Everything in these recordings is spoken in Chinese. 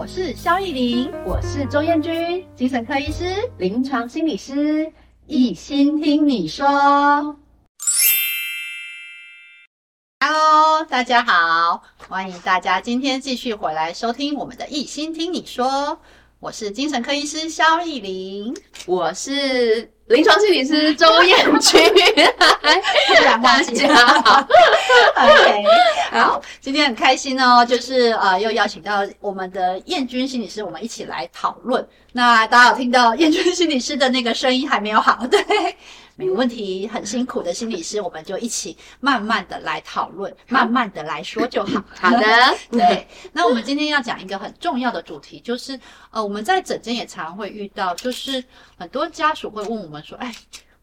我是肖逸林，我是周艳君，精神科医师、临床心理师，一心听你说。Hello，大家好，欢迎大家今天继续回来收听我们的《一心听你说》，我是精神科医师肖丽玲，我是。临床心理师周艳君，大家好，OK，好，今天很开心哦，就是呃，又邀请到我们的燕君心理师，我们一起来讨论。那大家有听到燕君心理师的那个声音还没有好，对？没有问题，很辛苦的心理师，我们就一起慢慢的来讨论，慢慢的来说就好。好的，对。那我们今天要讲一个很重要的主题，就是呃，我们在诊间也常会遇到，就是很多家属会问我们说，哎，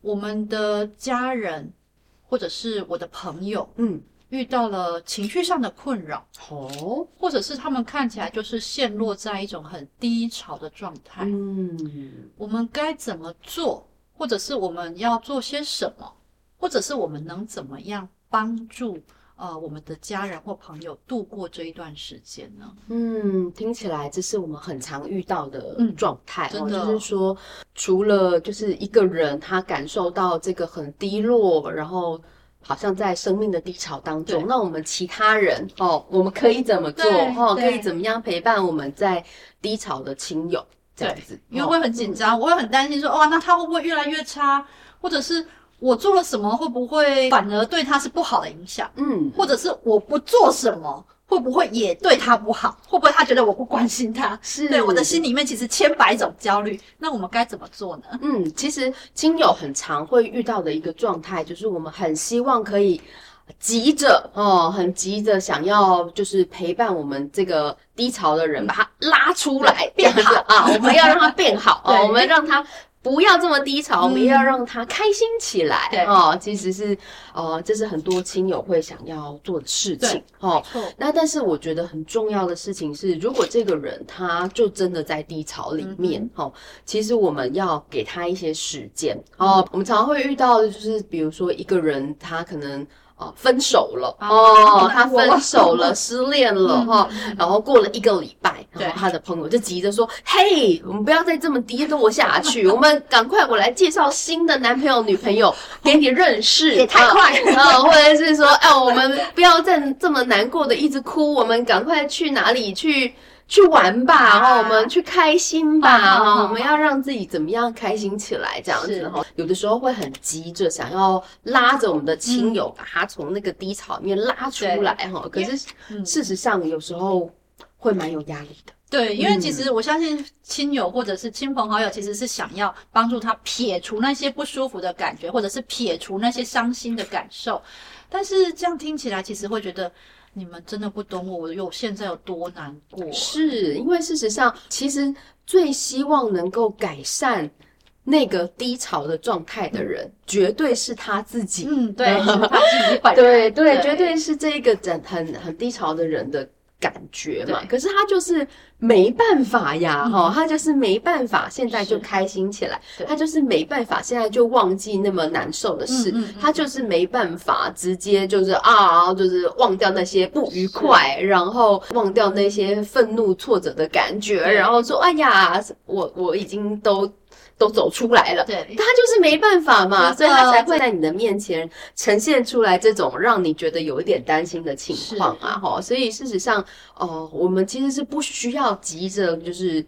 我们的家人或者是我的朋友，嗯，遇到了情绪上的困扰，哦，或者是他们看起来就是陷落在一种很低潮的状态，嗯，我们该怎么做？或者是我们要做些什么，或者是我们能怎么样帮助呃我们的家人或朋友度过这一段时间呢？嗯，听起来这是我们很常遇到的状态，嗯，真的，就是说，除了就是一个人他感受到这个很低落，然后好像在生命的低潮当中，那我们其他人哦，我们可以怎么做？哦，可以怎么样陪伴我们在低潮的亲友？这样子，因为会很紧张，我会很担心说，哇，那他会不会越来越差？或者是我做了什么，会不会反而对他是不好的影响？嗯，或者是我不做什么，会不会也对他不好？会不会他觉得我不关心他？是，对，我的心里面其实千百种焦虑。那我们该怎么做呢？嗯，其实亲友很常会遇到的一个状态，就是我们很希望可以。急着哦，很急着想要就是陪伴我们这个低潮的人，把他拉出来变好啊！我们要让他变好 啊！我们让他不要这么低潮，我们要让他开心起来。对哦，其实是哦，这是很多亲友会想要做的事情哦。那但是我觉得很重要的事情是，如果这个人他就真的在低潮里面哦，其实我们要给他一些时间哦。我们常常会遇到的就是，比如说一个人他可能。哦，分手了哦，他分手了，失恋了哈，然后过了一个礼拜，然后他的朋友就急着说：“嘿，我们不要再这么低落下去，我们赶快我来介绍新的男朋友女朋友给你认识。”也太快了，或者是说：“哎，我们不要再这么难过的一直哭，我们赶快去哪里去？”去玩吧，然后我们去开心吧，哈，我们要让自己怎么样开心起来，这样子哈。有的时候会很急着想要拉着我们的亲友，把他从那个低潮里面拉出来，哈。可是事实上有时候会蛮有压力的。对，因为其实我相信亲友或者是亲朋好友其实是想要帮助他撇除那些不舒服的感觉，或者是撇除那些伤心的感受。但是这样听起来，其实会觉得。你们真的不懂我，我有现在有多难过。是因为事实上，其实最希望能够改善那个低潮的状态的人，嗯、绝对是他自己。嗯，对，是他自己本人。对对，对，绝对是这一个整很很低潮的人的。感觉嘛，可是他就是没办法呀，哈，他就是没办法，现在就开心起来，他就是没办法，现在就忘记那么难受的事，他就是没办法直接就是啊，就是忘掉那些不愉快，然后忘掉那些愤怒挫折的感觉，然后说，哎呀，我我已经都。都走出来了，对，他就是没办法嘛，所以他才会在你的面前呈现出来这种让你觉得有一点担心的情况啊，哈，所以事实上，哦、呃，我们其实是不需要急着就是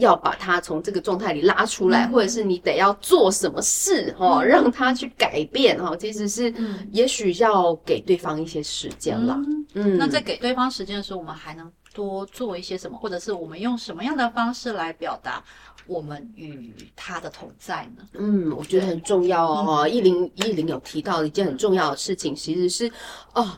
要把他从这个状态里拉出来，嗯、或者是你得要做什么事哈，嗯、让他去改变哈，其实是，也许要给对方一些时间了，嗯，嗯，那在给对方时间的时候，我们还能多做一些什么，或者是我们用什么样的方式来表达？我们与他的同在呢？嗯，我觉得很重要哦。一零一零有提到一件很重要的事情，其实是哦。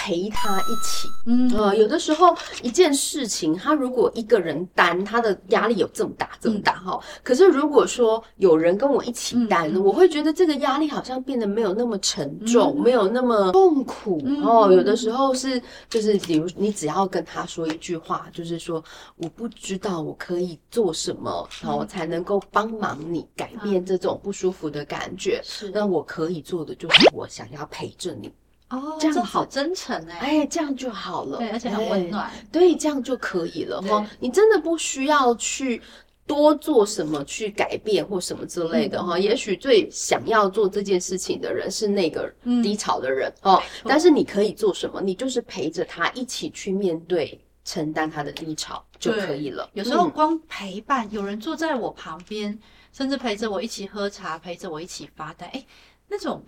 陪他一起，嗯，呃，有的时候一件事情，他如果一个人担，他的压力有这么大，这么大哈。可是如果说有人跟我一起担，我会觉得这个压力好像变得没有那么沉重，没有那么痛苦哦。有的时候是，就是比如你只要跟他说一句话，就是说我不知道我可以做什么，然后才能够帮忙你改变这种不舒服的感觉。是，那我可以做的就是我想要陪着你。哦，这样好真诚哎，哎，这样就好了，对，而且很温暖，对，这样就可以了哈。你真的不需要去多做什么去改变或什么之类的哈。也许最想要做这件事情的人是那个低潮的人哦，但是你可以做什么？你就是陪着他一起去面对。承担他的低潮就可以了。有时候光陪伴，嗯、有人坐在我旁边，甚至陪着我一起喝茶，陪着我一起发呆，哎，那种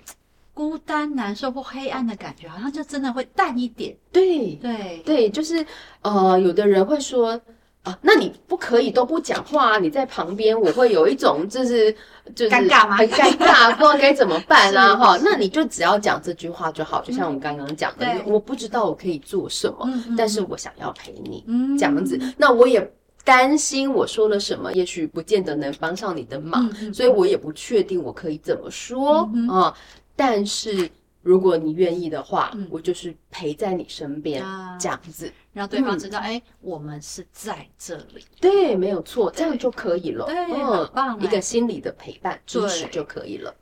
孤单、难受或黑暗的感觉，好像就真的会淡一点。对对对，就是呃，有的人会说。啊，那你不可以都不讲话啊？你在旁边，我会有一种就是就是尴尬吗？很尴尬，不知道该怎么办啊！哈，那你就只要讲这句话就好，就像我们刚刚讲的，我不知道我可以做什么，但是我想要陪你，这样子。那我也担心我说了什么，也许不见得能帮上你的忙，所以我也不确定我可以怎么说啊。但是。如果你愿意的话，嗯、我就是陪在你身边，啊、这样子，让对方知道，哎、嗯，我们是在这里。对，没有错，这样就可以了。对，很棒，一个心理的陪伴支持就可以了。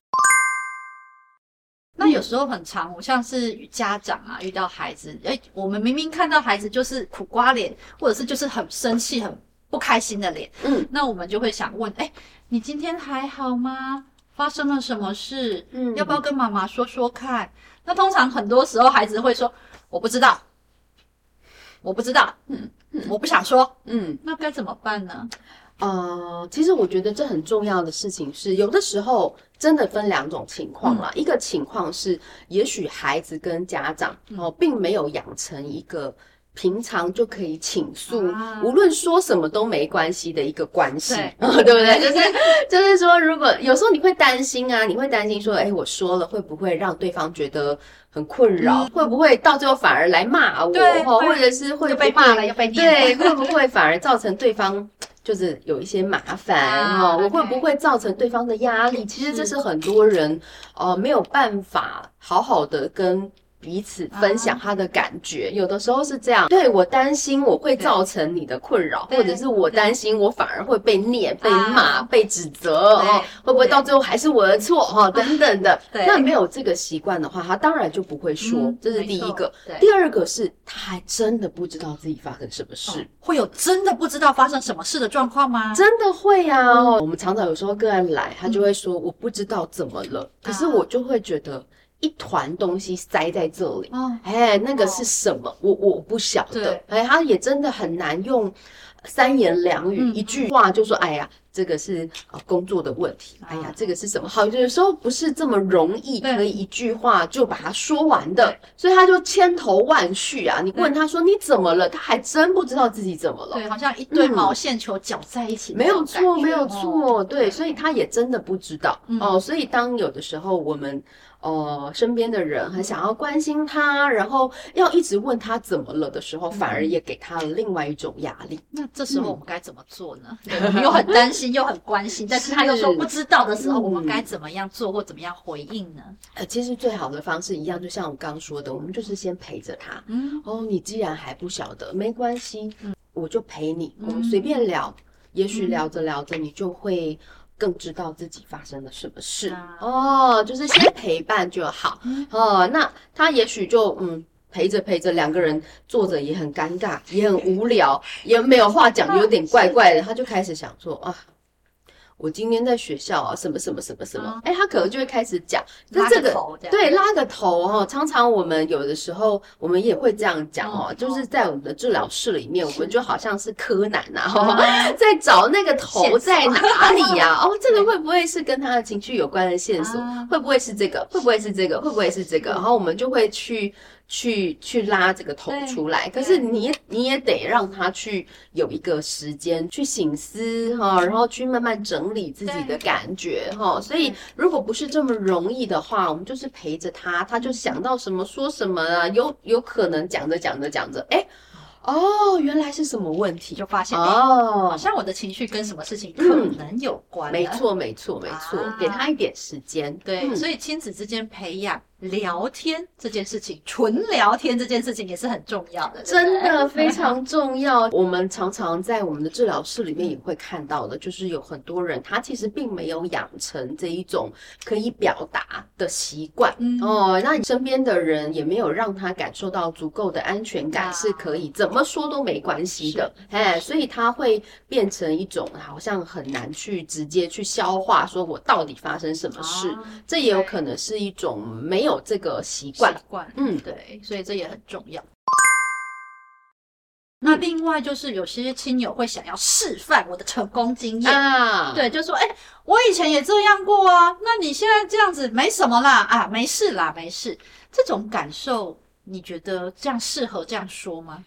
那有时候很长，我像是家长啊，遇到孩子，哎，我们明明看到孩子就是苦瓜脸，或者是就是很生气、很不开心的脸，嗯，那我们就会想问，哎，你今天还好吗？发生了什么事？嗯，要不要跟妈妈说说看？那通常很多时候孩子会说：“我不知道，我不知道，嗯，我不想说。”嗯，那该怎么办呢？呃，其实我觉得这很重要的事情是，有的时候真的分两种情况啦。嗯、一个情况是，也许孩子跟家长哦，并没有养成一个。平常就可以倾诉，啊、无论说什么都没关系的一个关系，对，不对？就是 就是说，如果有时候你会担心啊，你会担心说，哎，我说了会不会让对方觉得很困扰？嗯、会不会到最后反而来骂我？或者是会被骂了又被对，会不会反而造成对方就是有一些麻烦？哈、啊，我会不会造成对方的压力？其实这是很多人呃没有办法好好的跟。彼此分享他的感觉，有的时候是这样。对，我担心我会造成你的困扰，或者是我担心我反而会被念、被骂、被指责哦，会不会到最后还是我的错哈？等等的。那没有这个习惯的话，他当然就不会说。这是第一个。第二个是他还真的不知道自己发生什么事，会有真的不知道发生什么事的状况吗？真的会呀。我们常常有时候个案来，他就会说我不知道怎么了，可是我就会觉得。一团东西塞在这里，哦、哎，那个是什么？哦、我我不晓得。对哎，他也真的很难用三言两语、嗯、一句话就说：“哎呀，这个是啊工作的问题。啊”哎呀，这个是什么？好，有时候不是这么容易可以一句话就把它说完的，所以他就千头万绪啊！你问他说你怎么了，他还真不知道自己怎么了。对，好像一堆毛线球搅在一起、嗯，没有错，没有错。对，所以他也真的不知道、嗯、哦。所以当有的时候我们。哦、呃，身边的人很想要关心他，然后要一直问他怎么了的时候，反而也给他了另外一种压力。那这时候我们该怎么做呢？我们又很担心，又很关心，但是他又说不知道的时候，我们该怎么样做或怎么样回应呢？呃，其实最好的方式一样，就像我刚说的，我们就是先陪着他。嗯，哦，你既然还不晓得，没关系，嗯，我就陪你，我们随便聊，也许聊着聊着，你就会。更知道自己发生了什么事哦，就是先陪伴就好哦。那他也许就嗯陪着陪着，两个人坐着也很尴尬，也很无聊，也没有话讲，有点怪怪的，他就开始想说啊。我今天在学校啊，什么什么什么什么，哎，他可能就会开始讲，那这个对拉个头哈，常常我们有的时候我们也会这样讲哦，就是在我们的治疗室里面，我们就好像是柯南呐，在找那个头在哪里呀？哦，这个会不会是跟他的情绪有关的线索？会不会是这个？会不会是这个？会不会是这个？然后我们就会去。去去拉这个头出来，可是你你也得让他去有一个时间去醒思哈，然后去慢慢整理自己的感觉哈。所以如果不是这么容易的话，我们就是陪着他，他就想到什么说什么啊，有有可能讲着讲着讲着，哎。哦，原来是什么问题？就发现哦，好像我的情绪跟什么事情可能有关。没错，没错，没错，给他一点时间。对，所以亲子之间培养聊天这件事情，纯聊天这件事情也是很重要的，真的非常重要。我们常常在我们的治疗室里面也会看到的，就是有很多人他其实并没有养成这一种可以表达的习惯、嗯、哦。那你身边的人也没有让他感受到足够的安全感，是可以怎么说都没关系的。哎，所以他会变成一种好像很难去直接去消化，说我到底发生什么事？啊、这也有可能是一种没有。有这个习惯，习惯，嗯，对，所以这也很重要。那另外就是有些亲友会想要示范我的成功经验啊，对，就说，哎，我以前也这样过啊，那你现在这样子没什么啦，啊，没事啦，没事。这种感受，你觉得这样适合这样说吗？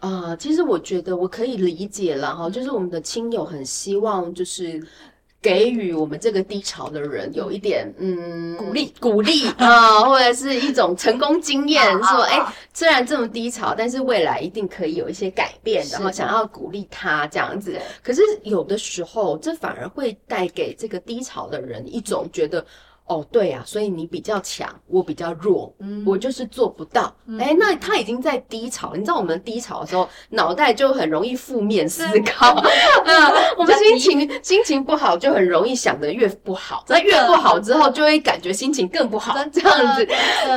啊、呃，其实我觉得我可以理解了哈，就是我们的亲友很希望就是。给予我们这个低潮的人有一点嗯鼓励鼓励啊、呃，或者是一种成功经验，说哎、欸，虽然这么低潮，但是未来一定可以有一些改变，然后想要鼓励他这样子。可是有的时候，这反而会带给这个低潮的人一种觉得。哦，对呀、啊，所以你比较强，我比较弱，嗯，我就是做不到。哎、嗯，那他已经在低潮，你知道我们低潮的时候，脑袋就很容易负面思考，嗯，我们心情心情不好，就很容易想得越不好，那越不好之后，就会感觉心情更不好，这样子，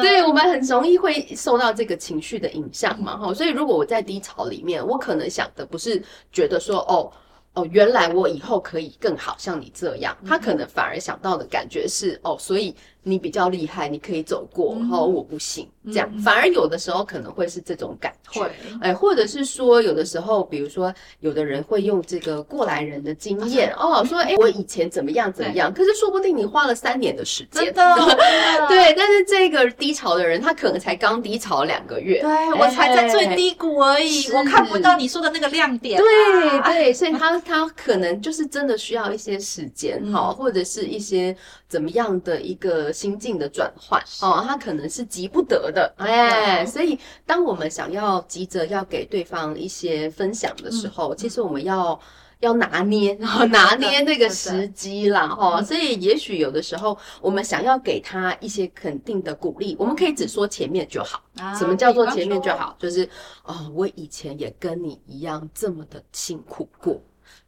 对，我们很容易会受到这个情绪的影响嘛，哈，所以如果我在低潮里面，我可能想的不是觉得说，哦。哦，原来我以后可以更好，像你这样，他可能反而想到的感觉是，哦，所以。你比较厉害，你可以走过，然、嗯、后我不行，这样、嗯、反而有的时候可能会是这种感觉，会，哎，或者是说有的时候，比如说有的人会用这个过来人的经验、嗯、哦，说哎，我以前怎么样怎么样，可是说不定你花了三年的时间，真的，对，但是这个低潮的人，他可能才刚低潮两个月，对，我才在最低谷而已，我看不到你说的那个亮点、啊，对对，所以他他可能就是真的需要一些时间哈、嗯，或者是一些怎么样的一个。心境的转换哦，他可能是急不得的，哎，所以当我们想要急着要给对方一些分享的时候，嗯、其实我们要要拿捏，然后拿捏那个时机啦，哈。所以也许有的时候，我们想要给他一些肯定的鼓励，我们可以只说前面就好。啊、什么叫做前面就好？就是哦，我以前也跟你一样这么的辛苦过。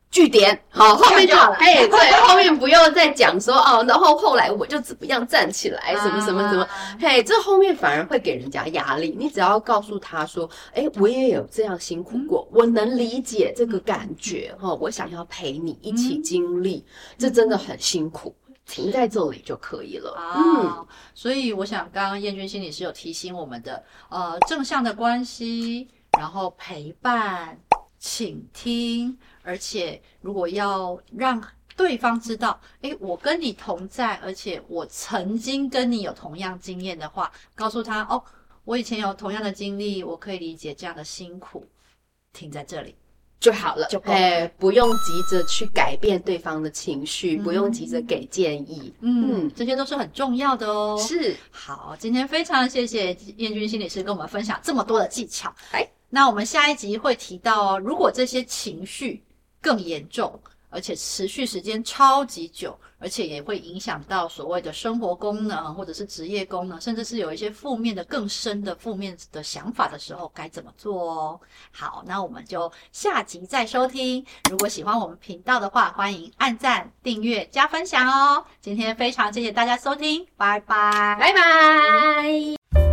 句点，好，后面就好了。哎，对，后面不用再讲说哦，然后后来我就怎么样站起来，什么什么什么，嘿，这后面反而会给人家压力。你只要告诉他说，哎，我也有这样辛苦过，我能理解这个感觉哈，我想要陪你一起经历，这真的很辛苦，停在这里就可以了。嗯，所以我想，刚刚彦君心理师有提醒我们的，呃，正向的关系，然后陪伴。倾听，而且如果要让对方知道，诶，我跟你同在，而且我曾经跟你有同样经验的话，告诉他哦，我以前有同样的经历，我可以理解这样的辛苦，停在这里。就好了，就诶，不用急着去改变对方的情绪，嗯、不用急着给建议，嗯，嗯，这些都是很重要的哦。是，好，今天非常谢谢燕君心理师跟我们分享这么多的技巧，哎。那我们下一集会提到哦，如果这些情绪更严重，而且持续时间超级久，而且也会影响到所谓的生活功能或者是职业功能，甚至是有一些负面的、更深的负面的想法的时候，该怎么做哦？好，那我们就下集再收听。如果喜欢我们频道的话，欢迎按赞、订阅、加分享哦。今天非常谢谢大家收听，拜拜，拜拜。